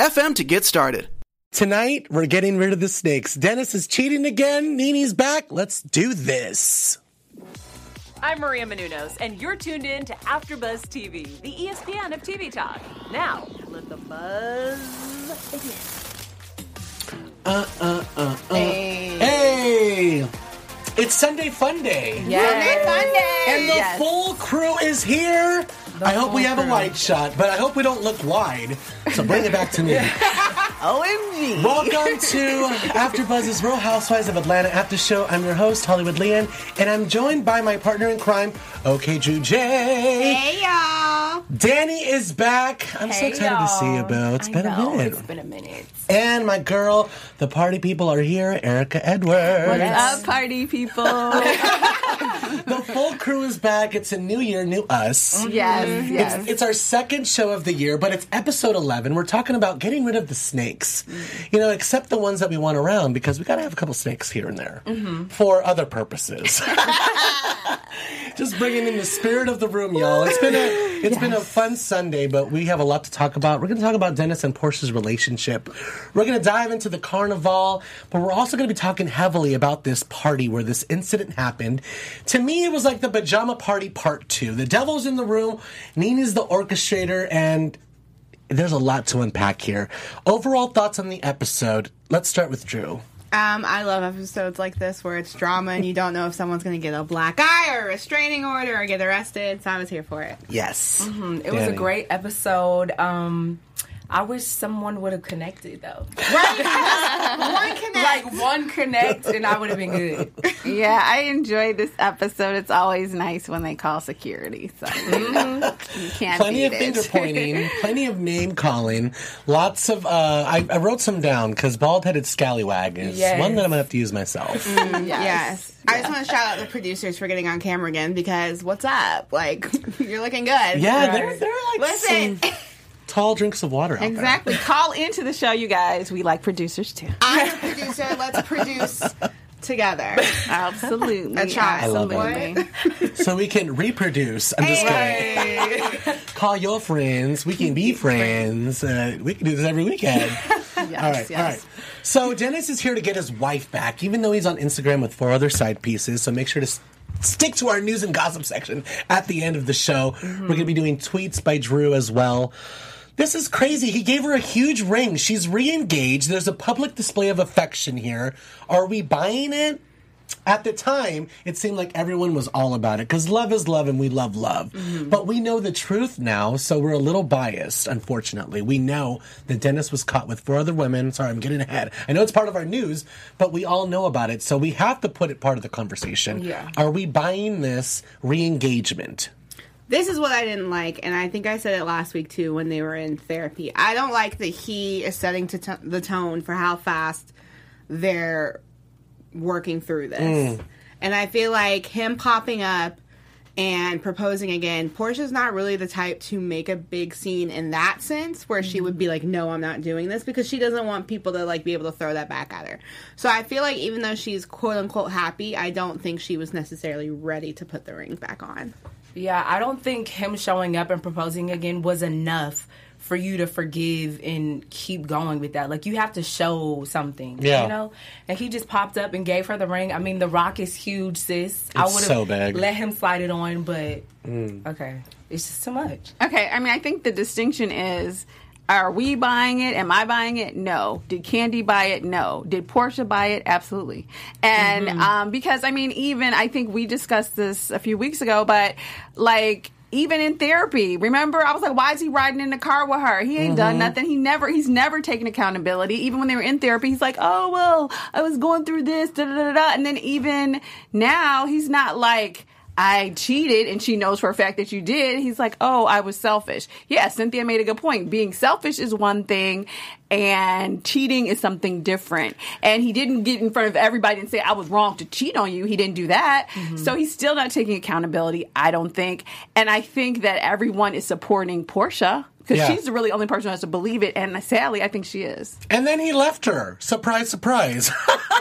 anchor.fm to get started. Tonight, we're getting rid of the snakes. Dennis is cheating again. Nene's back. Let's do this. I'm Maria Menounos, and you're tuned in to AfterBuzz TV, the ESPN of TV talk. Now, let the buzz begin. Uh, uh, uh, uh. Hey. It's Sunday Fun Day. Sunday fun day. And the Yes. full crew is here. I hope we have a wide shot, but I hope we don't look wide. So bring it back to me. OMG. Welcome to AfterBuzz's Real Housewives of Atlanta After Show. I'm your host, Hollywood Lian, and I'm joined by my partner in crime, OK Drew J. Hey y'all. Dani is back. I'm so excited to see you, Boo. It's been a minute. It's been a minute. And my girl, the party people are here, Erika Edwards. What's up, party people? The full crew is back. It's a new year, new us. yes, Um, mm-hmm. yes. It's, it's our second show of the year, but it's episode 11. We're talking about getting rid of the snakes. Mm. You know, except the ones that we want around because we got to have a couple snakes here and there mm-hmm. for other purposes. Just bringing in the spirit of the room, y'all. It's been a it's been a fun Sunday, but we have a lot to talk about. We're going to talk about Dennis and Porsha's relationship. We're going to dive into the carnival, but we're also going to be talking heavily about this party where this incident happened. To me, it was like the pajama party part two. The devil's in the room, Nene's the orchestrator, and there's a lot to unpack here. Overall thoughts on the episode. Let's start with Drew. Um, I love episodes like this where it's drama and you don't know if someone's going to get a black eye or a restraining order or get arrested. So I was here for it. Yes. It was a great episode. Um, I wish someone would have connected though. Right? one connect. Like one connect, and I would have been good. Yeah, I enjoyed this episode. It's always nice when they call security. So you, know, you can't Plenty of beat finger pointing, plenty of name calling, lots of. Uh, I, I wrote some down because bald headed scallywag is Yes. one that I'm gonna have to use myself. Mm, mm, yes. I just want to shout out the producers for getting on camera again because what's up? Like, you're looking good. Yeah, they're, they're like Listen, some tall drinks of water out there. Exactly. Call into the show, you guys. We like producers too. I'm a producer. Let's produce together. Absolutely. A child. I love Absolutely. So we can reproduce. I'm just kidding. Call your friends. We can be friends. Uh, we can do this every weekend. all right, yes. all right. So Dennis is here to get his wife back, even though he's on Instagram with four other side pieces. So make sure to s- stick to our news and gossip section at the end of the show. We're going to be doing tweets by Drew as well. This is crazy. He gave her a huge ring. She's re-engaged. There's a public display of affection here. Are we buying it? At the time, it seemed like everyone was all about it because love is love and we love love. Mm-hmm. But we know the truth now, so we're a little biased, unfortunately. We know that Dennis was caught with four other women. Sorry, I'm getting ahead. I know it's part of our news, but we all know about it, so we have to put it part of the conversation. Yeah. Are we buying this re engagement? This is what I didn't like, and I think I said it last week too when they were in therapy. I don't like that he is setting to t- the tone for how fast they're working through this. Mm. And I feel like him popping up and proposing again, Porsha's not really the type to make a big scene in that sense where she would be like, "No, I'm not doing this," because she doesn't want people to like be able to throw that back at her. So I feel like even though she's quote unquote happy, I don't think she was necessarily ready to put the ring back on. Yeah, I don't think him showing up and proposing again was enough for you to forgive and keep going with that. Like you have to show something, Yeah. you know. And he just popped up and gave her the ring. I mean, the rock is huge, sis. I would so have big. let him slide it on, but mm. okay, it's just too much. Okay, I mean, I think the distinction is are we buying it? Am I buying it? No. Did Kandi buy it? No. Did Porsha buy it? Absolutely. And um, because, I mean, even I think we discussed this a few weeks ago, but like, even in therapy, remember I was like, why is he riding in the car with her? He ain't done nothing. He never, he's never taken accountability. Even when they were in therapy, he's like, oh, well, I was going through this, da da da da. And then even now, he's not like, I cheated and she knows for a fact that you did, he's like, oh, I was selfish. Yeah, Cynthia made a good point. Being selfish is one thing and cheating is something different. And he didn't get in front of everybody and say, I was wrong to cheat on you. He didn't do that. Mm-hmm. So he's still not taking accountability, I don't think. And I think that everyone is supporting Porsha because Yeah. she's the really only person who has to believe it. And sadly, I think she is. And then he left her. Surprise, surprise.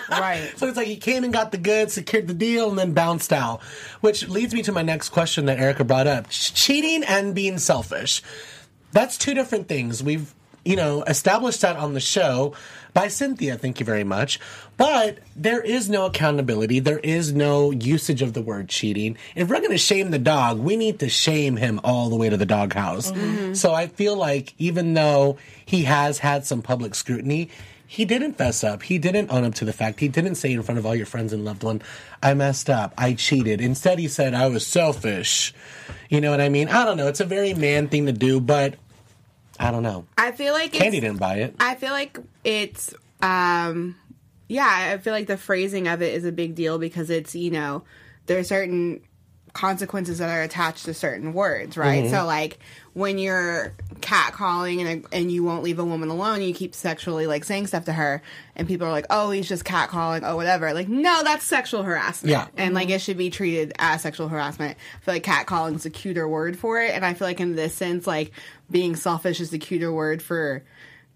Right. so it's like he came and got the goods, secured the deal, and then bounced out. Which leads me to my next question that Erika brought up cheating and being selfish. That's two different things. We've, you know, established that on the show by Cynthia, thank you very much. But there is no accountability. There is no usage of the word cheating. If we're going to shame the dog, we need to shame him all the way to the doghouse. So I feel like even though he has had some public scrutiny, he didn't fess up. He didn't own up to the fact. He didn't say in front of all your friends and loved one, I messed up. I cheated. Instead, he said, I was selfish. You know what I mean? I don't know. It's a very man thing to do, but I don't know. I feel like Kandi didn't buy it. I feel like it's um yeah, I feel like the phrasing of it is a big deal because it's, you know, there are certain consequences that are attached to certain words, right? Mm-hmm. So like when you're catcalling and and you won't leave a woman alone, you keep sexually like saying stuff to her and people are like, "Oh, he's just catcalling, oh whatever." Like, no, that's sexual harassment. Yeah. And like it should be treated as sexual harassment. I feel like catcalling is a cuter word for it and I feel like in this sense like being selfish is the cuter word for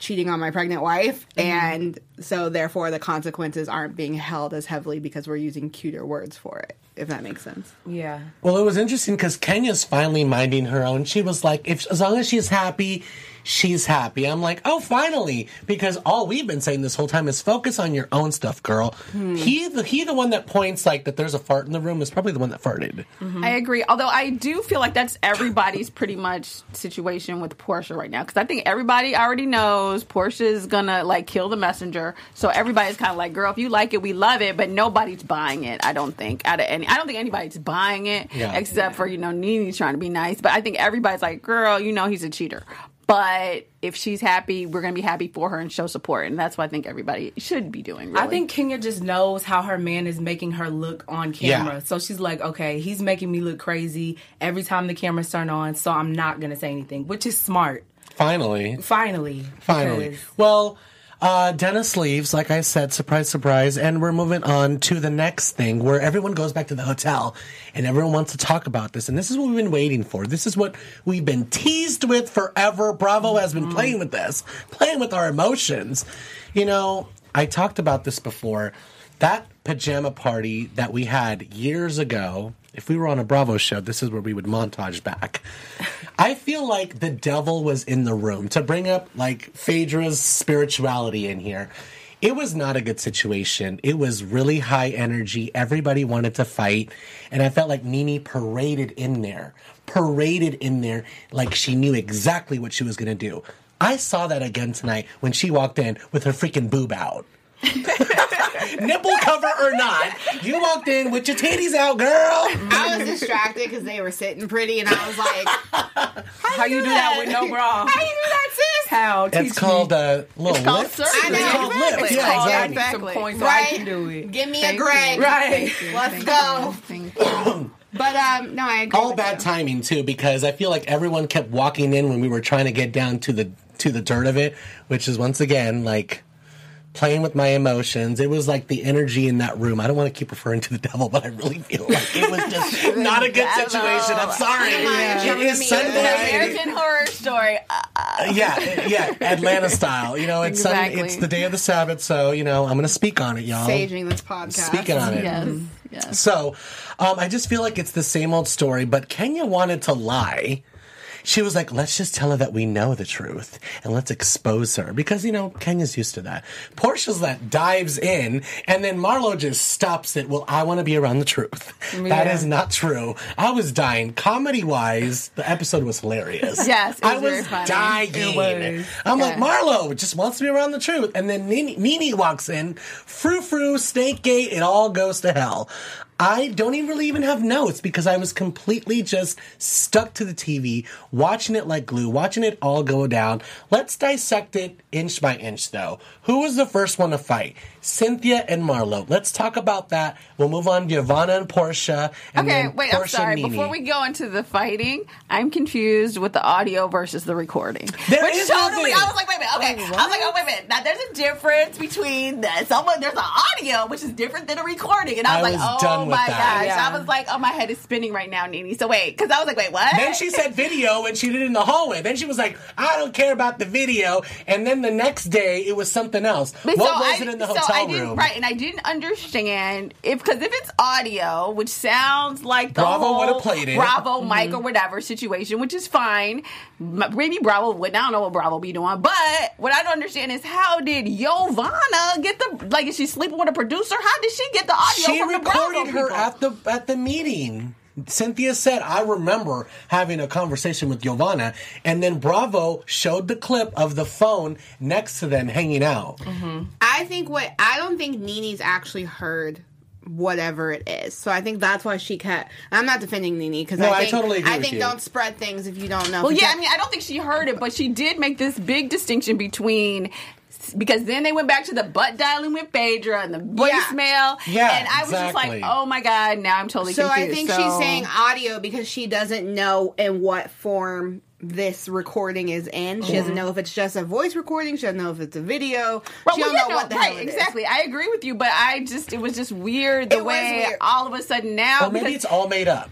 cheating on my pregnant wife mm-hmm. and so therefore the consequences aren't being held as heavily because we're using cuter words for it if that makes sense Yeah. Well, it was interesting because Kenya's finally minding her own. She was like, "If as long as she's happy, she's happy." I'm like, "Oh, finally!" Because all we've been saying this whole time is focus on your own stuff, girl. Hmm. He, the he, the one that points like that. There's a fart in the room is probably the one that farted. I agree. Although I do feel like that's everybody's pretty much situation with Porsha right now because I think everybody already knows Porsha's gonna like kill the messenger. So everybody's kind of like, "Girl, if you like it, we love it," but nobody's buying it. I don't think out of any. I don't think anybody's buying it Yeah. except for you know Nene's trying to be nice. But I think everybody's like, "Girl, you know he's a cheater." But if she's happy, we're gonna be happy for her and show support, and that's what I think everybody should be doing. Really. I think Kenya just knows how her man is making her look on camera. Yeah. So she's like, okay, he's making me look crazy every time the cameras turn on, so I'm not going to say anything, which is smart. Finally, Finally. finally. because- Well. Uh, Dennis leaves, like I said, surprise, surprise, and we're moving on to the next thing where everyone goes back to the hotel and everyone wants to talk about this. And this is what we've been waiting for. This is what we've been teased with forever. Bravo has been playing with this, playing with our emotions. You know, I talked about this before. That pajama party that we had years ago, if we were on a Bravo show, this is where we would montage back. I feel like the devil was in the room to bring up like Phaedra's spirituality in here. It was not a good situation. It was really high energy. Everybody wanted to fight. And I felt like Nene paraded in there, paraded in there like she knew exactly what she was going to do. I saw that again tonight when she walked in with her freaking boob out. Nipple cover or not, you walked in with your titties out, girl. i was distracted because they were sitting pretty and i was like How you do that with no bra? how you do that sis How? It's Teach called me. a little It's called lift. surgery. I know, It's called exactly. lift. Yeah, called exactly. Some Exactly. points so I right can do it. give me Thank a Greg you. Right. let's go Thank you. but um no i agree All with bad you. timing too, because I feel like everyone kept walking in when we were trying to get down to the to the dirt of it, which is once again like playing with my emotions. It was like the energy in that room. I don't want to keep referring to the devil, but I really feel like it was just not a good devil. situation. I'm sorry. Yeah. It is Sunday. American Horror Story. Uh, Yeah, yeah, Atlanta style. You know, it's Sun- Exactly. it's the day of the Sabbath, so you know I'm going to speak on it, y'all. saging this podcast Speaking on it. yes, yes. So, um, I just feel like it's the same old story, but Kenya wanted to lie. She was like, let's just tell her that we know the truth and let's expose her because, you know, Kenya's used to that. Porsha's that dives in and then Marlo just stops it. Well, I want to be around the truth. Mm, that Yeah. is not true. I was dying. Comedy wise, the episode was hilarious. Yes, it I was was dying. Was. I'm like, Marlo just wants to be around the truth. And then Nene, Nene walks in, frou frou, snake gate, it all goes to hell. I don't even really even have notes because I was completely just stuck to the TV, watching it like glue, watching it all go down. Let's dissect it inch by inch, though. Who was the first one to fight? Cynthia and Marlo. Let's talk about that. We'll move on to Yovanna and Porsha. And Okay, wait, Porsha I'm sorry. Before we go into the fighting, I'm confused with the audio versus the recording. There Which is totally, nothing. I was like, wait a minute, okay. I was like, oh, wait a minute. Now, there's a difference between the, someone, there's an audio, which is different than a recording. And I was I like, was oh Oh done with my gosh. Yeah. I was like, oh, my head is spinning right now, Nene. So wait, because I was like, wait, what? Then she said video and she did it in the hallway. Then she was like, I don't care about the video. And then the next day it was something else. But what so was I, it in the so hotel I didn't, room? Right, and I didn't understand if because if it's audio, which sounds like the Bravo whole would've played it. Bravo, mm-hmm. Mike, or whatever situation, which is fine. Maybe Bravo would. I don't know what Bravo be doing, but what I don't understand is how did Yovanna get the like? Is she sleeping with a producer? How did she get the audio She from the Bravo recorded her people? at the at the meeting. Cynthia said, I remember having a conversation with Yovanna, and then Bravo showed the clip of the phone next to them hanging out. Mm-hmm. I think what I don't think Nene's actually heard whatever it is. So I think that's why she kept. I'm not defending Nene because No, I I think totally agree I with think you. don't spread things if you don't know. Well, yeah, it's I mean, I don't think she heard it, but she did make this big distinction between because then they went back to the butt dialing with Phaedra and the voicemail. Yeah, and I was just like, oh my god, now I'm totally So I think So- she's saying audio because she doesn't know in what form this recording is in. She Mm-hmm. doesn't know if it's just a voice recording. She doesn't know if it's a video. Right, she well, don't yeah, know no, what the right, hell it is. exactly. I agree with you, but I just it was just weird the It way weird. all of a sudden now. Or maybe it's all made up.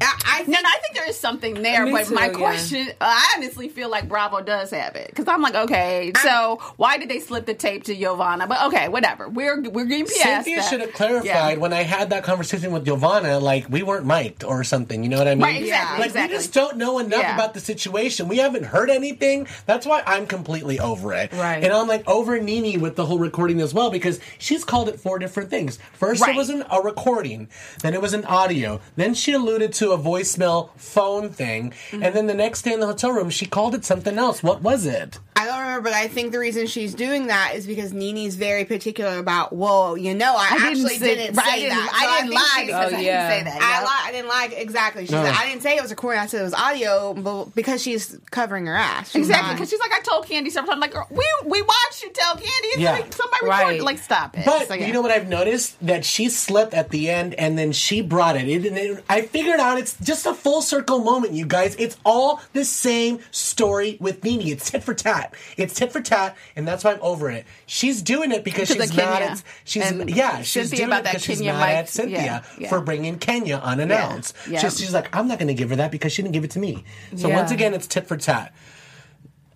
I, I think no, no, I think there is something uh, there, but too, my yeah. question, uh, I honestly feel like Bravo does have it because I'm like, okay, so why did they slip the tape to Yovanna? But okay, whatever. We're we're getting past Cynthia should have clarified Yeah. when I had that conversation with Yovanna, like we weren't mic'd or something. You know what I mean? Right, exactly, Like exactly. we just don't know enough Yeah. about the situation. We haven't heard anything. That's why I'm completely over it. Right. And I'm like over Nene with the whole recording as well because she's called it four different things. First, it was an, a recording. Then it was an audio. Then she alluded to a voicemail phone thing. Mm-hmm. And then the next day in the hotel room, she called it something else. What was it? I don't remember, but I think the reason she's doing that is because Nene's very particular about. Well, you know, I, I didn't actually say- didn't say I didn't- that. I So didn't lie because Oh, I didn't say that. I, yep. li- I didn't like exactly. She's No. like, I didn't say it was recording. I said it was audio, but because she's covering her ass. She's Exactly, because she's like, I told Kandi several times, like, we we watched you tell Kandi, Yeah. like somebody Right. recorded, like, stop it. But So, yeah. you know what I've noticed that she slipped at the end, and then she brought it. It, it. I figured out it's just a full circle moment, you guys. It's all the same story with Nene. It's tit for tat. It's tit for tat, and that's why I'm over it. She's doing it because Because she's mad at. She's And yeah. She's Cynthia doing it because she's Kenya mad mic. at Cynthia Yeah, yeah. for bringing Kenya unannounced. Yeah, yeah. She's, she's like, I'm not going to give her that because she didn't give it to me. So once again, it's tit for tat.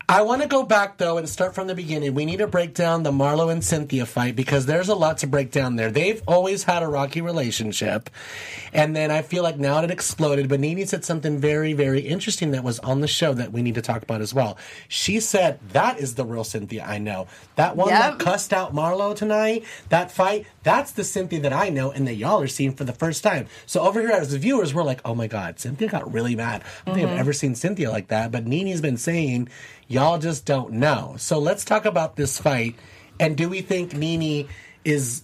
I want to go back though and start from the beginning. We need to break down the Marlo and Cynthia fight because there's a lot to break down there. They've always had a rocky relationship. And then I feel like now it exploded. But Nene said something very, very interesting that was on the show that we need to talk about as well. She said, That is the real Cynthia I know. That one that cussed out Marlo tonight, that fight, that's the Cynthia that I know and that y'all are seeing for the first time. So over here as the viewers, we're like, Oh my God, Cynthia got really mad. I don't think I've mm-hmm. ever seen Cynthia like that. But Nene's been saying, Y'all just don't know. So let's talk about this fight. And do we think Nene is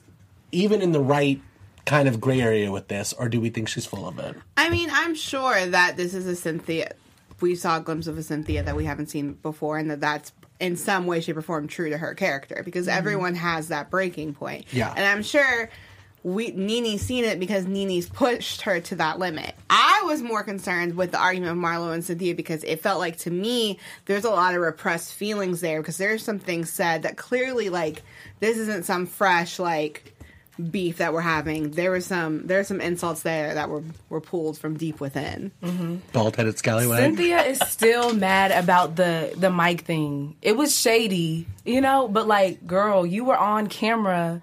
even in the right kind of gray area with this, or do we think she's full of it? I mean, I'm sure that this is a Cynthia. We saw a glimpse of a Cynthia that we haven't seen before, and that that's in some way, shape, or form true to her character because mm-hmm. everyone has that breaking point. Yeah. and I'm sure we Nene's seen it because Nene's pushed her to that limit. I was more concerned with the argument of Marlo and Cynthia because it felt like to me there's a lot of repressed feelings there because there's some things said that clearly like this isn't some fresh like beef that we're having. There was some there were some insults there that were were pulled from deep within. Mm-hmm. Bald headed scallywag. Cynthia is still mad about the the mic thing. It was shady, you know, but like, girl, you were on camera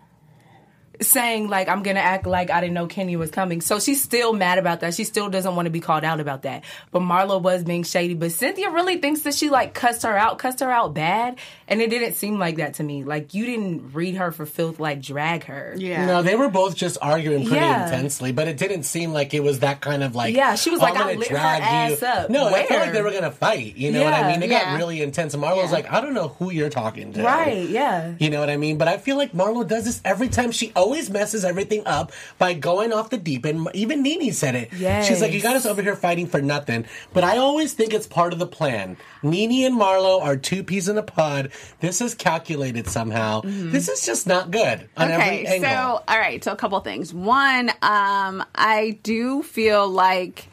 saying like I'm gonna act like I didn't know Kenya was coming. So she's still mad about that. She still doesn't want to be called out about that. But Marlo was being shady. But Cynthia really thinks that she like cussed her out, cussed her out bad, and it didn't seem like that to me. Like you didn't read her for filth, like drag her. Yeah. No, they were both just arguing pretty Yeah. intensely, but it didn't seem like it was that kind of like. Yeah, she was "Oh, like, I'm gonna lit her drag ass you. up. No, I felt like they were gonna fight. You know what I mean? It Yeah. got really intense. And Marlo's like, I don't know who you're talking to. Right, yeah. You know what I mean? But I feel like Marlo does this every time she always messes everything up by going off the deep end. Even Nene said it. She's like, you got us over here fighting for nothing. But I always think it's part of the plan. Nene and Marlo are two peas in a pod. This is calculated somehow. This is just not good on every Okay, angle. so all right, so a couple things. One, um, I do feel like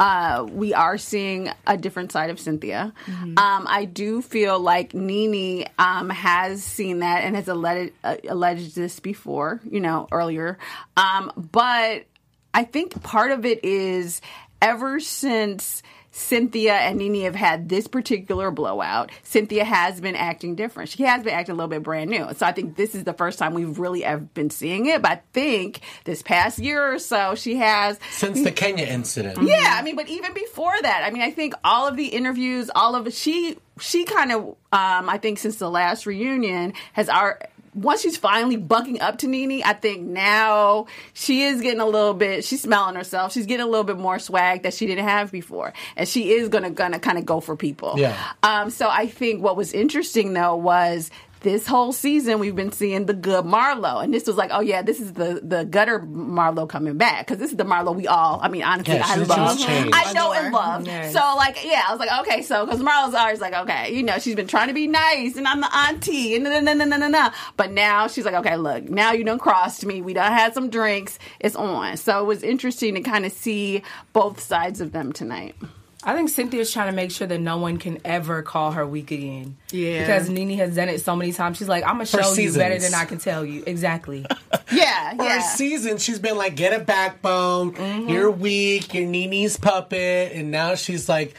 uh, we are seeing a different side of Cynthia. Mm-hmm. Um, I do feel like Nene um, has seen that and has alleged, uh, alleged this before, you know, earlier. Um, but I think part of it is ever since Cynthia and Nene have had this particular blowout, Cynthia has been acting different. She has been acting a little bit brand new. So I think this is the first time we've really ever been seeing it. But I think this past year or so, she has Since the Kenya incident. yeah, I mean, but even before that, I mean, I think all of the interviews, all of she she kind of, um, I think since the last reunion has our. Once she's finally bucking up to Nene, I think now she is getting a little bit. She's smelling herself. She's getting a little bit more swag that she didn't have before, and she is gonna gonna kind of go for people. Yeah. Um. So I think what was interesting though was this whole season we've been seeing the good Marlo, and this was like, oh yeah, this is the the gutter Marlo coming back because this is the Marlo we all. I mean, honestly, Yeah, I love. changed. I know and love. Yes. So like, yeah, I was like, okay, so because Marlo's always like, okay, you know, she's been trying to be nice, and I'm the auntie, and no, no, no, no, no, no. But now she's like, okay, look, now you done crossed me. We done had some drinks. It's on. So it was interesting to kind of see both sides of them tonight. I think Cynthia's trying to make sure that no one can ever call her weak again. Yeah. Because Nene has done it so many times. She's like, I'm going to For show you better than I can tell you. Exactly. Yeah, For yeah. a season, she's been like, get a backbone. Mm-hmm. You're weak. You're Nene's puppet. And now she's like,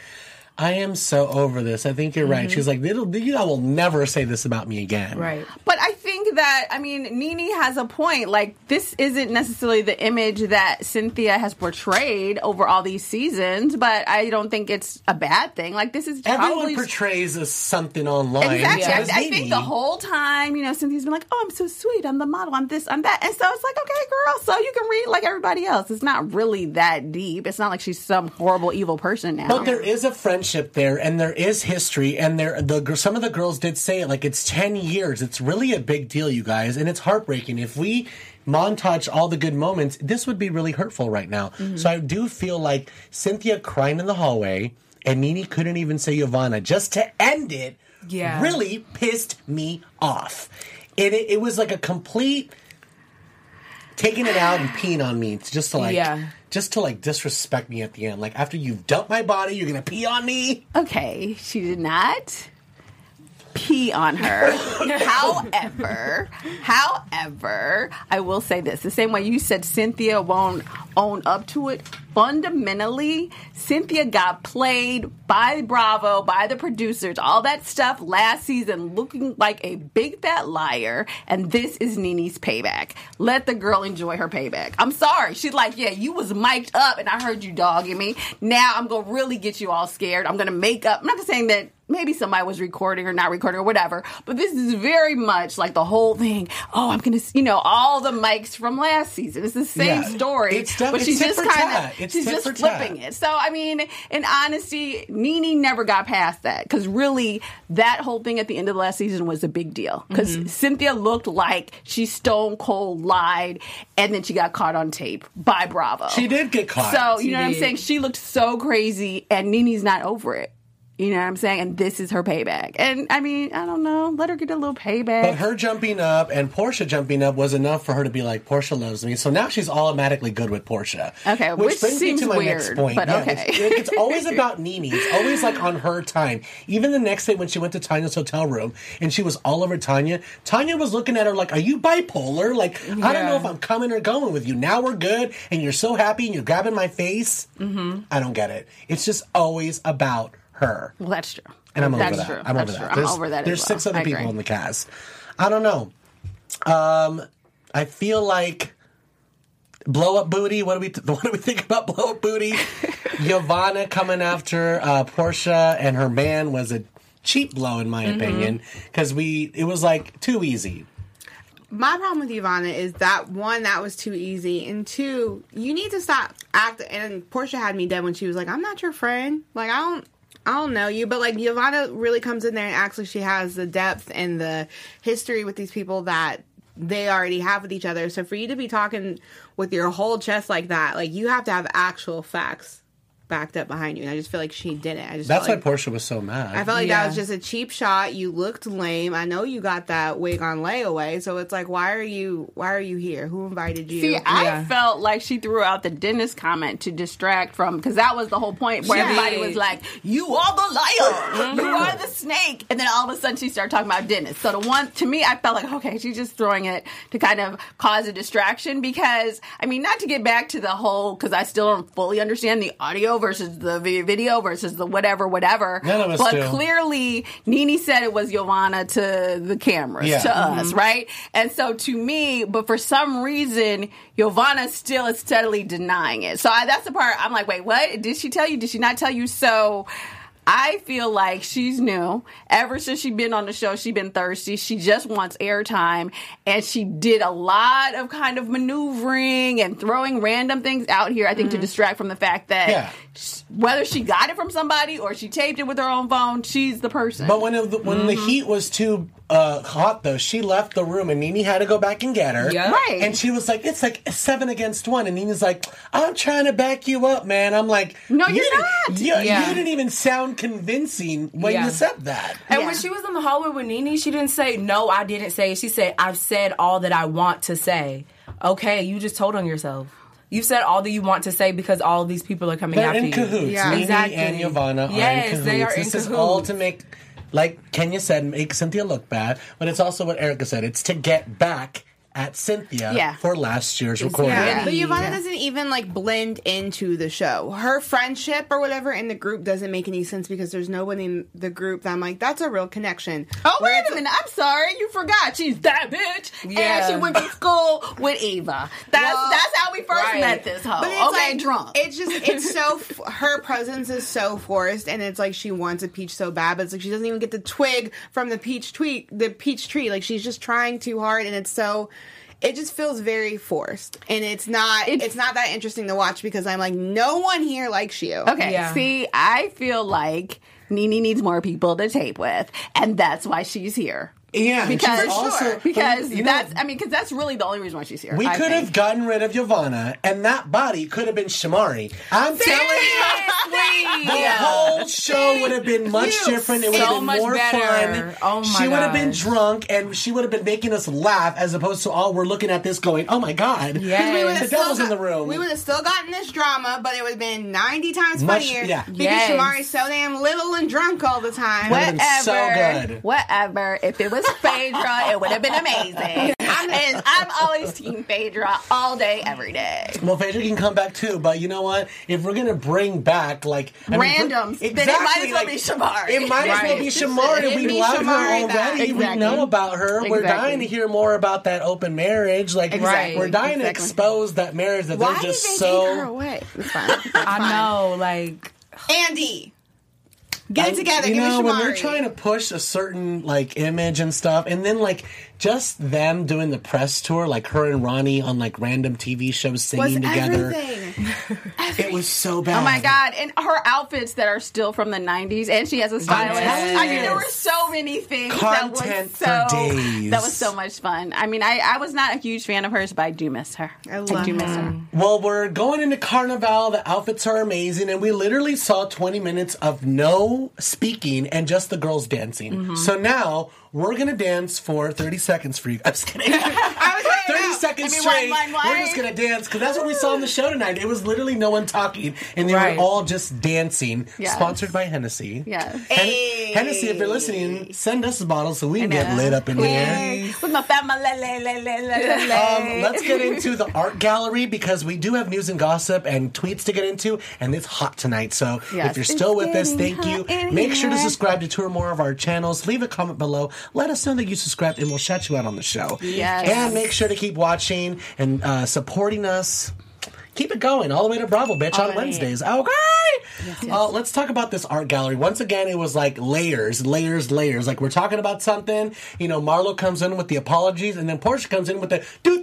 I am so over this. I think you're right. Mm-hmm. She's like, It'll, you all will never say this about me again. right. But I think that I mean Nene has a point. Like this isn't necessarily the image that Cynthia has portrayed over all these seasons, but I don't think it's a bad thing. Like this is just Everyone probably portrays as something online. Exactly. So I, I think the whole time, you know, Cynthia's been like, "Oh, I'm so sweet. I'm the model. I'm this. I'm that." And so it's like, "Okay, girl. So you can read like everybody else. It's not really that deep. It's not like she's some horrible, evil person now." But there is a friendship there, and there is history, and there the some of the girls did say it like it's ten years. It's really a big deal, you guys, and it's heartbreaking. If we montage all the good moments, this would be really hurtful right now. Mm-hmm. So I do feel like Cynthia crying in the hallway, and Nene couldn't even say Yovanna just to end it. Yeah. really pissed me off. And it, it was like a complete taking it out and peeing on me just to like Yeah. just to like disrespect me at the end. Like after you've dumped my body, you're gonna pee on me. Okay, she did not pee on her. however, however, I will say this: the same way you said Cynthia won't own up to it. Fundamentally, Cynthia got played by Bravo, by the producers, all that stuff last season, looking like a big fat liar. And this is Nene's payback. Let the girl enjoy her payback. I'm sorry. She's like, yeah, you was mic'd up, and I heard you dogging me. Now I'm gonna really get you all scared. I'm gonna make up. I'm not saying that maybe somebody was recording or not recording or whatever. But this is very much like the whole thing. Oh, I'm gonna, you know, all the mics from last season. It's the same Yeah. story, It's def- but it's she's just kind of, she's just flipping tat. it. So I mean, in honesty, Nene never got past that because really, that whole thing at the end of the last season was a big deal because Mm-hmm. Cynthia looked like she stone cold lied, and then she got caught on tape by Bravo. She did get caught. So She you know what I'm saying? She looked so crazy, and Nene's not over it. You know what I'm saying? And this is her payback. And I mean, I don't know. Let her get a little payback. But her jumping up and Porsha jumping up was enough for her to be like, Porsha loves me. So now she's automatically good with Porsha. Okay, which seems weird, but okay. It's, it's always about Nene. It's always like on her time. Even the next day when she went to Tanya's hotel room and she was all over Tanya, Tanya was looking at her like, Are you bipolar? Like, I don't know if I'm coming or going with you. Now we're good and you're so happy and you're grabbing my face. Mm-hmm. I don't get it. It's just always about her. well, that's true. And I'm that's over that. True. I'm that's over true. that. I'm There's, over that. There's as well. six other people in the cast. I don't know. Um, I feel like blow up booty. What do we what do we think about blow up booty? Yovanna coming after uh, Porsha and her man was a cheap blow in my opinion because we it was like too easy. My problem with Yovanna is that one, that was too easy, and two, you need to stop acting. And Porsha had me dead when she was like, "I'm not your friend. Like I don't." I don't know you, but like Yovanna really comes in there and like she has the depth and the history with these people that they already have with each other. So for you to be talking with your whole chest like that, like you have to have actual facts backed up behind you. And I just feel like she didn't. I just That's why like, Porsha was so mad. I felt like Yeah. that was just a cheap shot. You looked lame. I know you got that wig on layaway, so it's like, why are you? Why are you here? Who invited you? See, I felt like she threw out the dentist comment to distract from because that was the whole point where She everybody did. was like, "You are the liar, mm-hmm. you are the snake," and then all of a sudden she started talking about dentists. So the one to me, I felt like, okay, she's just throwing it to kind of cause a distraction because I mean, not to get back to the whole because I still don't fully understand the audio versus the video versus the whatever, whatever. None of us but do. clearly, Nene said it was Yovanna to the cameras, Yeah. to Mhm. us, right? And so to me, but for some reason, Yovanna still is steadily denying it. So I, that's the part I'm like, wait, what? Did she tell you? Did she not tell you? So I feel like she's new. Ever since she's been on the show, she's been thirsty. She just wants airtime. And she did a lot of kind of maneuvering and throwing random things out here, I think, to mm-hmm. distract from the fact that Yeah. whether she got it from somebody or she taped it with her own phone, she's the person. But when it, when the mm-hmm. heat was too uh, hot, though, she left the room and Nene had to go back and get her. Yeah. Right. And she was like, "It's like seven against one," and Nene's like, "I'm trying to back you up, man." I'm like, No, you you're didn't- You, Yeah. you didn't even sound convincing when Yeah. you said that. And Yeah. when she was in the hallway with Nene, she didn't say, No, I didn't say it. She said, I've said all that I want to say. Okay, you just told on yourself. You've said all that you want to say because all of these people are coming They're after in you. cahoots. Yeah. Nene Exactly. and Yovanna are Yes, in cahoots. they are in this is all to make, like Kenya said, make Cynthia look bad. But it's also what Erika said. It's to get back at Cynthia Yeah. for last year's recording. Yeah, but Yovanna Yeah. doesn't even like blend into the show. Her friendship or whatever in the group doesn't make any sense because there's no one in the group that I'm like, that's a real connection. Oh Where wait a minute! I'm sorry, you forgot. She's that bitch, Yeah. and she went to school with Eva. That's Well, that's how we first right. met this whole. But it's okay, like, drunk. It's just it's so f- her presence is so forced, and it's like she wants a peach so bad, but it's like she doesn't even get the twig from the peach tree. The peach tree, like she's just trying too hard, and it's so. It just feels very forced, and it's not. It's- It's, not that interesting to watch because I'm like, no one here likes you. okay, Yeah. see, I feel like Nene needs more people to tape with, and that's why she's here. Yeah, Because also- because you know- that's I mean because that's really the only reason why she's here. We I could think. have gotten rid of Yovanna, and that body could have been Shamari. I'm telling you, the whole show would have been much different. It would have So been more better. fun. Oh my she would have been drunk, and she would have been making us laugh, as opposed to all we're looking at this going, "Oh my god!" Would The have devil's in the room. We would have still gotten this drama, but it would have been ninety times Much- funnier. yeah. Because Yes. Shamari's so damn little and drunk all the time. What? so good. whatever. If it was Phaedra, it would have been amazing. and I'm always Team Phaedra all day, every day. Well, Phaedra can come back too, but you know what? If we're gonna bring back like I mean, Randoms, then it might as well like, be Shamari. It might as well be Right. Shamari. It'd We be love her Shamari back. already. We know about her. We're dying to hear more about that open marriage. Like Exactly. we're dying to expose that marriage that Why they're did just they so. take her away? It's fine. It's I know, like, Andy, get it together. You Give know, when they're trying to push a certain like image and stuff, and then like just them doing the press tour, like her and Ronnie on like random TV shows was singing together. everything. It was so bad. Oh my god! And her outfits that are still from the '90s, and she has a stylist. telling I mean, there were so many things that was Content for so days. that was so much fun. I mean, I, I was not a huge fan of hers, but I do miss her. I love do miss her. her. Well, we're going into Carnival. The outfits are amazing, and we literally saw 20 minutes of no speaking and just the girls dancing. Mm-hmm. So now we're gonna dance for 30 seconds for you. I'm just kidding. I was like, 30 no. Seconds straight. We're just gonna dance because that's what we saw on the show tonight. It was literally no one talking, and they Right. were all just dancing. Yes. Sponsored by Hennessy. Yes. Hen- Hennessy, if you're listening, send us a bottle so we can get lit up in here. With my family. Um, let's get into the art gallery because we do have news and gossip and tweets to get into, and it's hot tonight. So Yes, if you're still it's with us, thank you. Make sure to subscribe to two or more of our channels. Leave a comment below. Let us know that you subscribed, and we'll shout you out on the show. Yes. And make sure to keep watching and uh, supporting us. keep it going all the way to Bravo, bitch, on right. Wednesdays. Okay. Uh, let's talk about this art gallery. Once again, it was like layers, layers, layers. Like we're talking about something. You know, Marlo comes in with the apologies, and then Porsha comes in with the doot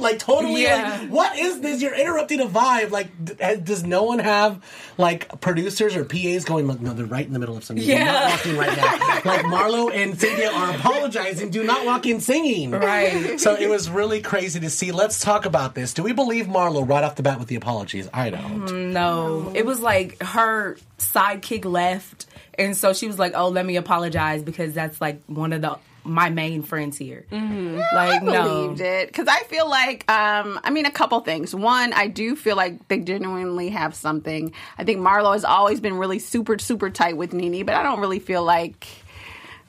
Like totally. Yeah. Like, what is this? You're interrupting a vibe. Like, d- does no one have like producers or PAs going? Look, no, they're right in the middle of something. They're not walking right now. like Marlo and Cynthia are apologizing. Do not walk in singing. Right. So it was really crazy to see. Let's talk about this. Do we believe Marlo right off the bat with the apologies? I don't. No, it was like her sidekick left, and so she was like, "Oh, let me apologize because that's like one of the my main friends here." Like, I no, believed it because I feel like, um, I mean, a couple things. One, I do feel like they genuinely have something. I think Marlo has always been really super, super tight with Nene, but I don't really feel like.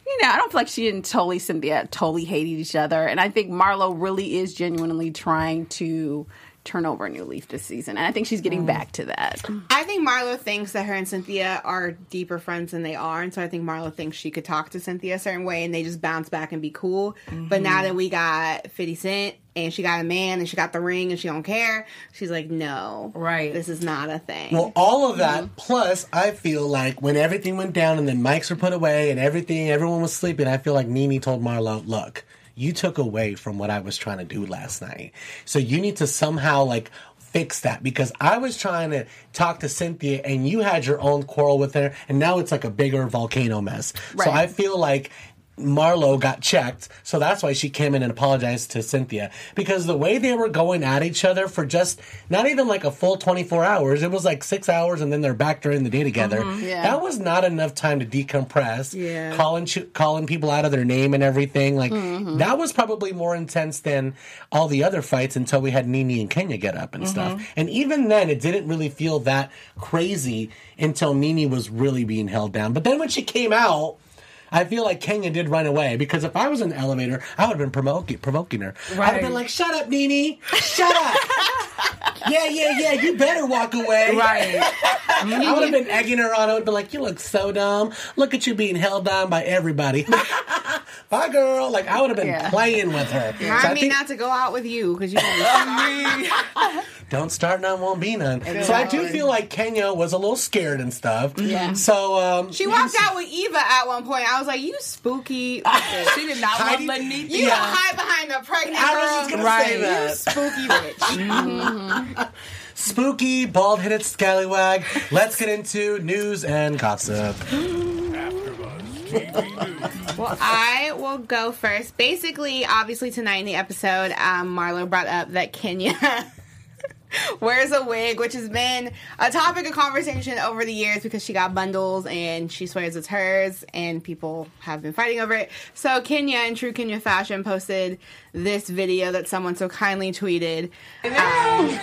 You know, I don't feel like she and totally Cynthia totally hated each other, and I think Marlo really is genuinely trying to turn over a new leaf this season, and I think she's getting back to that. I think Marlo thinks that her and Cynthia are deeper friends than they are, and so I think Marlo thinks she could talk to Cynthia a certain way, and they just bounce back and be cool. But now that we got Fifty Cent and she got a man and she got the ring and she don't care, she's like, no, Right. this is not a thing. Well, all of that, mm-hmm. plus, I feel like when everything went down and then mics were put away and everything, everyone was sleeping, I feel like Nene told Marlo, look, you took away from what I was trying to do last night. So you need to somehow, like, fix that because I was trying to talk to Cynthia and you had your own quarrel with her and now it's like a bigger volcano mess. So I feel like Marlo got checked, so that's why she came in and apologized to Cynthia. Because the way they were going at each other for just not even like a full 24 hours, it was like six hours and then they're back during the day together. Mm-hmm. yeah. That was not enough time to decompress. Yeah. Calling, calling people out of their name and everything. Like, mm-hmm. that was probably more intense than all the other fights until we had Nene and Kenya get up and stuff. Mm-hmm. And even then, it didn't really feel that crazy until Nene was really being held down. But then when she came out, I feel like Kenya did run away because if I was in the elevator, I would have been provoking, provoking her. I'd have been like, "Shut up, Nene! Shut up! yeah, yeah, yeah! You better walk away." right? I would have been egging her on. I would have been like, "You look so dumb. Look at you being held down by everybody." Bye, girl. Like I would have been Yeah. playing with her. So Remind I me think- not to go out with you because you don't don't start none, won't be none. So I do feel like Kenya was a little scared and stuff. Yeah. So um, She walked out with Eva at one point. I was like, "You spooky." She did not Heidi- want Lenita. You hide behind the pregnant I was girl. just gonna Right. say You that. spooky bitch. Spooky, bald headed scallywag. Let's get into news and gossip. Well, I will go first. Basically, obviously, tonight in the episode, um, Marlo brought up that Kenya wears a wig, which has been a topic of conversation over the years because she got bundles and she swears it's hers, and people have been fighting over it. So, Kenya, in true Kenya fashion, posted this video that someone so kindly tweeted. Um,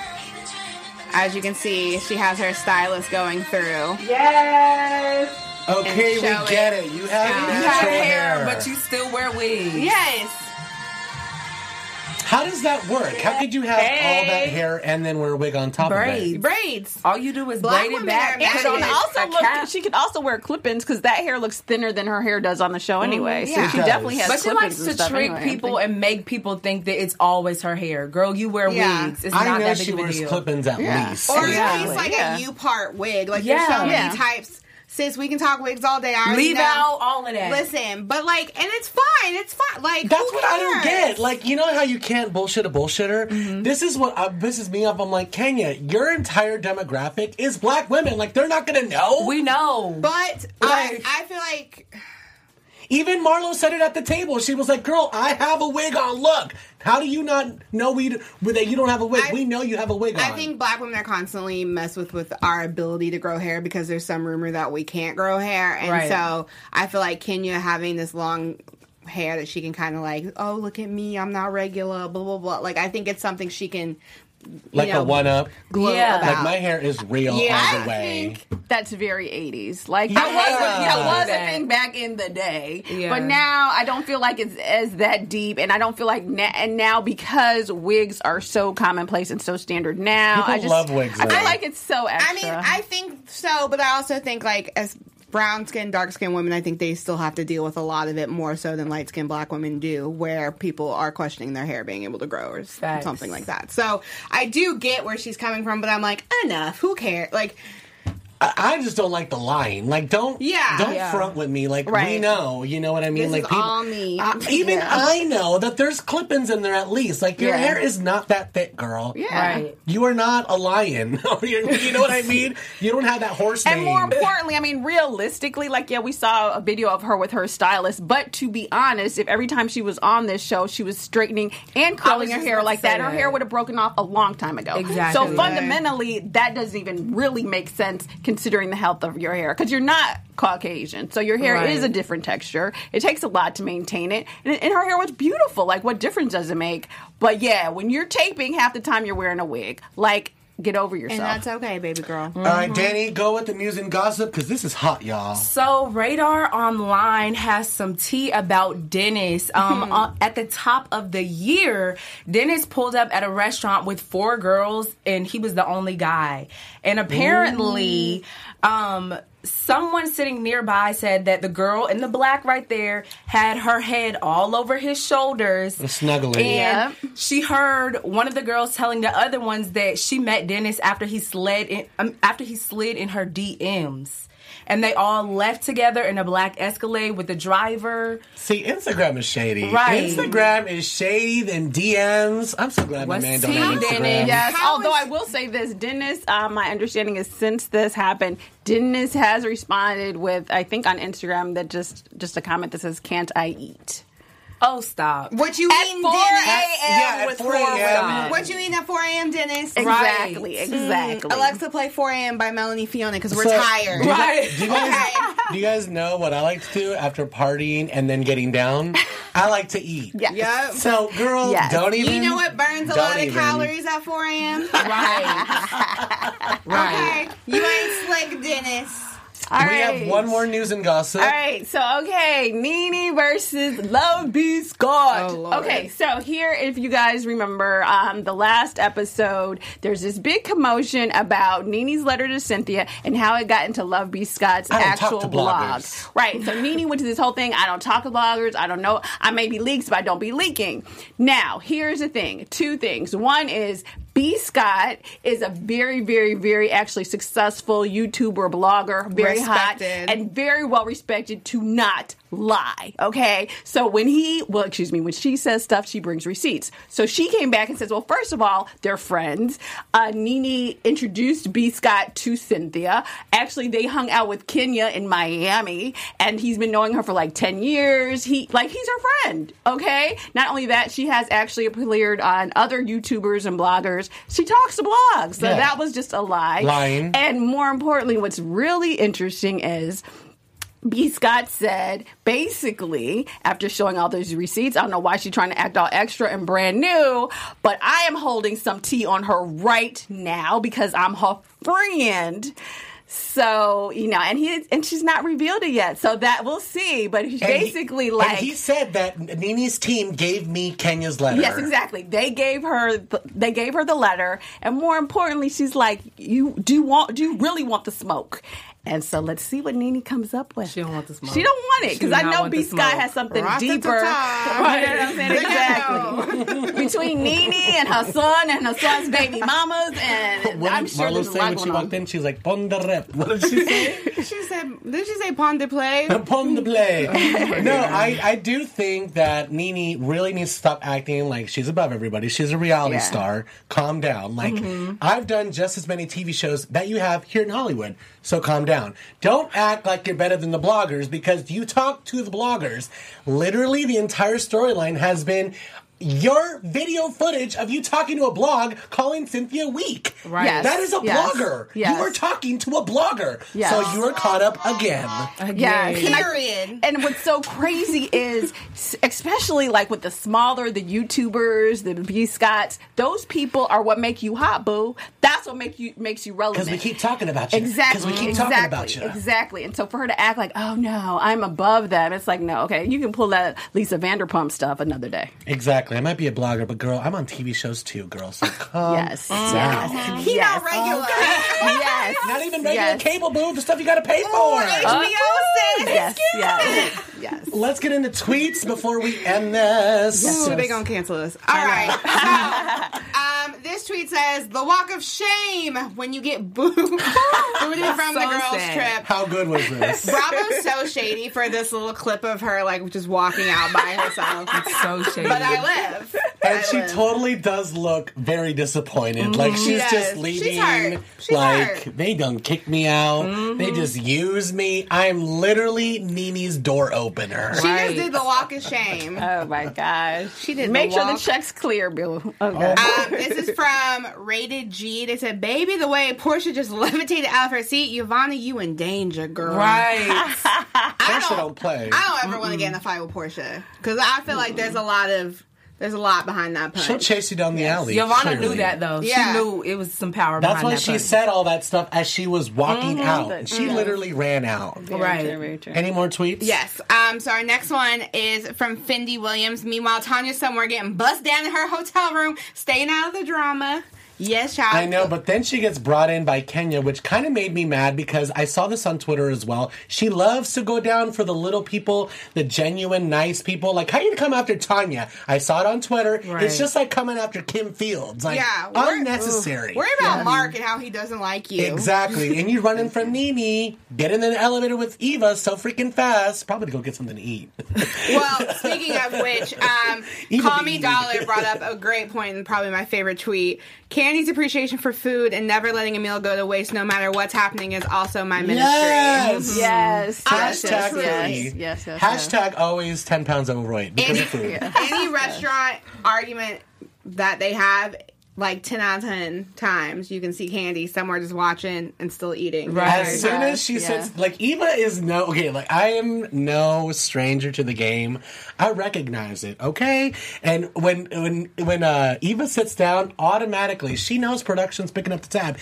as you can see, she has her stylist going through. Yes. Okay, we get it. it. You have You You natural have hair, but you still wear wigs. Yes. How does that work? How could you have all that hair and then wear a wig on top Braids. of it? Braids. All you do is Black braid it back. are And she can also look. cap. She could also wear clip-ins because that hair looks thinner than her hair does on the show mm, anyway. yeah. So she It definitely does. has. But she clip-ins likes to trick anyway. people and make people think that it's always her hair. Girl, you wear Yeah. wigs. It's I not know that big she of a wears deal. clip-ins at Yeah. least. Or Yeah. at least like a U part wig. Like there's so many types. Sis, we can talk wigs all day. I Leave know. out all of that. Listen, but like, and it's fine. It's fine. Like That's who what I don't get. Like, you know how you can't bullshit a bullshitter? Mm-hmm. This is what uh, pisses me off. I'm like, Kenya, your entire demographic is black women. Like, they're not gonna know. We know. But I, I feel like Even Marlo said it at the table. She was like, "Girl, I have a wig on. Look, how do you not know we that you don't have a wig? I- we know you have a wig on." I think black women are constantly messed with with our ability to grow hair because there's some rumor that we can't grow hair, and Right. so I feel like Kenya having this long hair that she can kind of like, oh look at me, I'm not regular, blah blah blah. Like I think it's something she can like you know, a one up. glow Yeah. about. Like my hair is real Yeah, all I the way. That's very 80s. Like Yeah. that was that was a thing back in the day. Yeah. But now I don't feel like it's as that deep, and I don't feel like na- and now because wigs are so commonplace and so standard now, People I just love wigs, I though. feel like it's so I mean, I think so, but I also think like as brown skin, dark skin women, I think they still have to deal with a lot of it more so than light skinned black women do, where people are questioning their hair being able to grow or Facts. something like that. So I do get where she's coming from, but I'm like, enough. Who cares? Like, I, I just don't like the lying. Like, don't Yeah. don't Yeah. front with me. Like, we know, you know what I mean. This like, is all me. I- even Yeah. I know that there's clip-ins in there at least. Like, your Yeah. hair is not that thick, girl. Yeah. Right. You are not a lion. You you know what I mean? You don't have that horse And name. more importantly, I mean, realistically, like, yeah, we saw a video of her with her stylist, but to be honest, if every time she was on this show, she was straightening and curling her hair like say that, her hair would have broken off a long time ago. Exactly. So fundamentally, that doesn't even really make sense considering the health of your hair because you're not Caucasian, so your hair Right. is a different texture. It takes a lot to maintain it, and, and her hair was beautiful. Like, what difference does it make? But yeah, when you're taping, half the time you're wearing a wig. Like, get over and yourself. that's okay, baby girl. All right, Dani, go with the news and gossip because this is hot, y'all. So Radar Online has some tea about Dennis. Um, uh, at the top of the year, Dennis pulled up at a restaurant with four girls, and he was the only guy. And apparently, um, someone sitting nearby said that the girl in the black right there had her head all over his shoulders, Snuggling. and Yep. she heard one of the girls telling the other ones that she met Dennis after he slid in um, after he slid in her DMs. And they all left together in a black Escalade with the driver. See, Instagram is shady. Right. Instagram is shady than DMs. I'm so glad What's my man don't have Instagram. Dani? Yes, How although is- I will say this, Dennis, uh, my understanding is since this happened, Dennis has responded with, I think on Instagram, that just just a comment that says, "Can't I eat?" Oh, stop. What you At eating, 4 Dennis? a.m. Yeah, at with 4 a.m. women. What you eating at 4 a.m., Dennis? Exactly, Right. exactly. Alexa, play 4 a.m. by Melanie Fiona because we're So, tired. Do you, Right. guys, do, you guys, do you guys know what I like to do after partying and then getting down? I like to eat. Yes. Yep. So, girl, Yes. don't even. You know what burns a don't lot of even. calories at 4 a.m.? Right. right. Okay. You ain't slick, Dennis. All We right. have one more news and gossip. All right, so okay, Nene versus Love B. Scott. Oh, okay, so here, if you guys remember um, the last episode, there's this big commotion about Nene's letter to Cynthia and how it got into Love B. Scott's I don't talk actual to blog. bloggers. Right, so Nene went to this whole thing. I don't talk to bloggers. I don't know. I may be leaks, but I don't be leaking. Now, here's the thing: two things. One is B. Scott is a very, very, very actually successful YouTuber, blogger, very hot, and very well respected to not lie. Okay. So when he, well, excuse me, when she says stuff, she brings receipts. So she came back and says, well, first of all, they're friends. Uh, Nene introduced B. Scott to Cynthia. Actually, they hung out with Kenya in Miami, and he's been knowing her for like 10 years. He, like, he's her friend. Okay. Not only that, she has actually appeared on other YouTubers and bloggers. She talks to blogs. So Yeah. that was just a lie. Lying. And more importantly, what's really interesting is B. Scott said basically, after showing all those receipts, I don't know why she's trying to act all extra and brand new, but I am holding some tea on her right now because I'm her friend. So, you know, and he and she's not revealed it yet. So that we'll see. But he's he- basically and like he said that Nene's team gave me Kenya's letter. Yes, exactly. They gave her the, they gave her the letter, and more importantly, she's like, "You do you want? Do you really want the smoke?" And so let's see what Nene comes up with. She don't want the smoke. She don't want it because I know B Scott has something Ra-ta-ta-ta. deeper. Right, you know what I'm saying? Exactly. Between Nene and her son and her son's baby mamas, and What I'm did sure Marlo there's say when she walked on. in? She was like, "Pon de rep." What did she say? She said, did she say pon de play? Pon de play. no, I, I do think that Nene really needs to stop acting like she's above everybody. She's a reality Yeah. star. Calm down. Like Mm-hmm. I've done just as many TV shows that you have here in Hollywood. So calm down. Don't act like you're better than the bloggers because you talk to the bloggers. Literally, the entire storyline has been. Your video footage of you talking to a blog calling Cynthia weak. Right. Yes. That is a Yes. blogger. Yes. You are talking to a blogger. Yes. So you are caught up again. Yeah, and I- Period. And what's so crazy is, especially like with the smaller, the YouTubers, the B Scotts, those people are what make you hot, boo. That's what make you makes you relevant. Because we keep talking about you. Exactly. Because we keep exactly, talking about you. Exactly. And so for her to act like, oh no, I'm above them, it's like, no, okay, you can pull that Lisa Vanderpump stuff another day. Exactly. Exactly. I might be a blogger, but girl, I'm on TV shows too, girl. So calm Yes. down. He Yes. not regular. yes. Not even regular Yes. cable, boo. The stuff you got to pay for. HBO sis. Yes. Yes. Yes. Let's get into tweets before we end this. Ooh, they gonna cancel us. All right. So, um, this tweet says the walk of shame when you get booed, booted from the girls' sad. trip. How good was this? Bravo's so shady for this little clip of her like just walking out by herself. It's so shady. But I live. And she totally does look very disappointed. Like she's does. just She's leaving. hurt. She's like hurt. they done kick me out. They just use me. I'm literally Nene's door opener. She Right. just did the walk of shame. Oh my gosh. She did the Make sure the check's clear, Bill. Okay. Um, this is from Rated G. They said, "Baby, the way Porsha just levitated out of her seat, Yvonne, you in danger, girl." right. Porsha don't play. I don't ever want to get in a fight with Porsha because I feel like there's a lot of there's a lot behind that punch. She'll chase you down the alley. Yolanda clearly. knew that though. Yeah. She knew it was some power That's behind why that she punch. said all that stuff as she was walking out. That- She literally ran out. Very right. true, very true. Any more tweets? Yes. Um. So our next one is from Findy Williams. Meanwhile, Tanya's somewhere getting bussed down in her hotel room, staying out of the drama. Yes, child. I know, but then she gets brought in by Kenya, which kind of made me mad because I saw this on Twitter as well. She loves to go down for the little people, the genuine, nice people. Like, how you come after Tanya? I saw it on Twitter. Right. It's just like coming after Kim Fields. Like, Yeah, unnecessary. Worry about Marc and how he doesn't like you. Exactly. and you running from Nene, get in the elevator with Eva so freaking fast, probably to go get something to eat. Well, speaking of which, um, Call Me. Dollar brought up a great point and probably my favorite tweet. Kandi's appreciation for food and never letting a meal go to waste no matter what's happening is also my ministry. Yes. Mm-hmm. Yes. Yes. Hashtag Yes. Yes. Yes. yes, Hashtag always 10 pounds overweight because Any, of food. any restaurant argument that they have, like 10 out of 10 times, you can see Kandi somewhere just watching and still eating. Right. As soon as she Yeah. sits, like Eva is no okay. Like I am no stranger to the game. I recognize it. Okay, and when when when uh, Eva sits down, automatically she knows production's picking up the tab.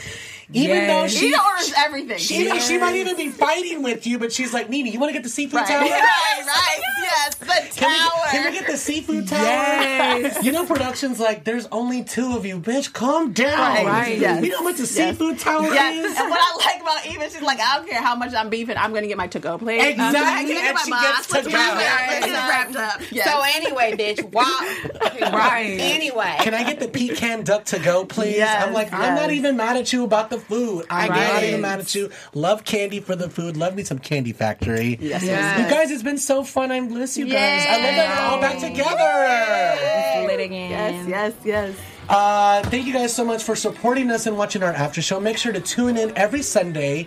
Even Yes. though She she orders everything. she, she might even be fighting with you, but she's like, Nene, you want to get the seafood Right. tower? Right, right. Yes, the Can we, tower. can we get the seafood tower? Yes. You know, production's like, there's only two of you, bitch. Calm down. Right, right. yes. You know what the seafood tower Yes. is? And what I like about Eva, she's like, I don't care how much I'm beefing, I'm going to get my to-go plate. Exactly. I'm gonna And get my she box. gets Let's to wrap go. it up. Let's get it Yes. wrapped up. So anyway, bitch, wow. Right. Anyway. Can I get the pecan duck to go, please? Yes, I'm like, I'm not even mad at you about the food. I'm get not even mad at you. Love Kandi for the food. Love me some Kandi Factory. Yes. Yes. You guys, it's been so fun. I miss you guys. I love that we're all back together. Lit again. Yes, yes, yes. Uh, thank you guys so much for supporting us and watching our after show. Make sure to tune in every Sunday.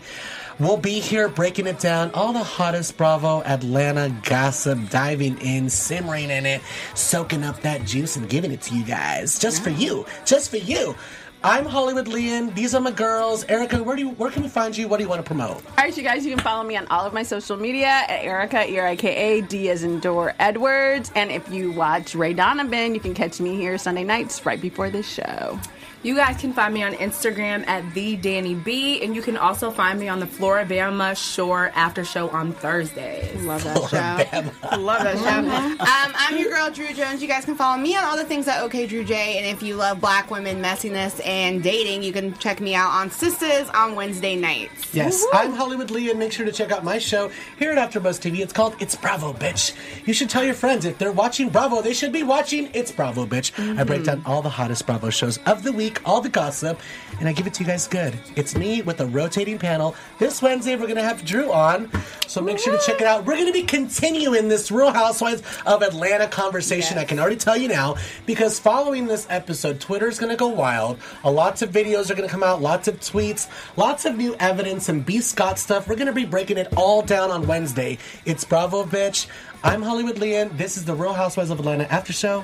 We'll be here breaking it down, all the hottest Bravo Atlanta gossip, diving in, simmering in it, soaking up that juice and giving it to you guys. Just for you. Just for you. I'm Hollywood Lian. These are my girls. Erika, where do you where can we find you? What do you want to promote? All right, you guys, you can follow me on all of my social media at Erika, E R I K A, D as in Door Edwards. And if you watch Ray Donovan, you can catch me here Sunday nights right before this show. You guys can find me on Instagram at the Dani B, and you can also find me on the Floribama Shore After Show on Thursdays. Love that show. Love that show. Um, I'm your girl, Drew Jones. You guys can follow me on all the things at OK Drew J. And if you love black women, messiness, and dating, you can check me out on Sistas on Wednesday nights. Yes, I'm Hollywood Lee, and make sure to check out my show here at AfterBuzz TV. It's called It's Bravo, bitch. You should tell your friends if they're watching Bravo, they should be watching It's Bravo, bitch. I break down all the hottest Bravo shows of the week, all the gossip, and I give it to you guys good. It's me with a rotating panel. This Wednesday, we're gonna have Drew on, so make sure to check it out. We're gonna be continuing this Real Housewives of Atlanta conversation. I can already tell you now because following this episode, Twitter's gonna go wild. A lots of videos are gonna come out, lots of tweets, lots of new evidence and B Scott stuff. We're gonna be breaking it all down on Wednesday. It's Bravo, bitch. I'm Hollywood Lian. This is the Real Housewives of Atlanta after show.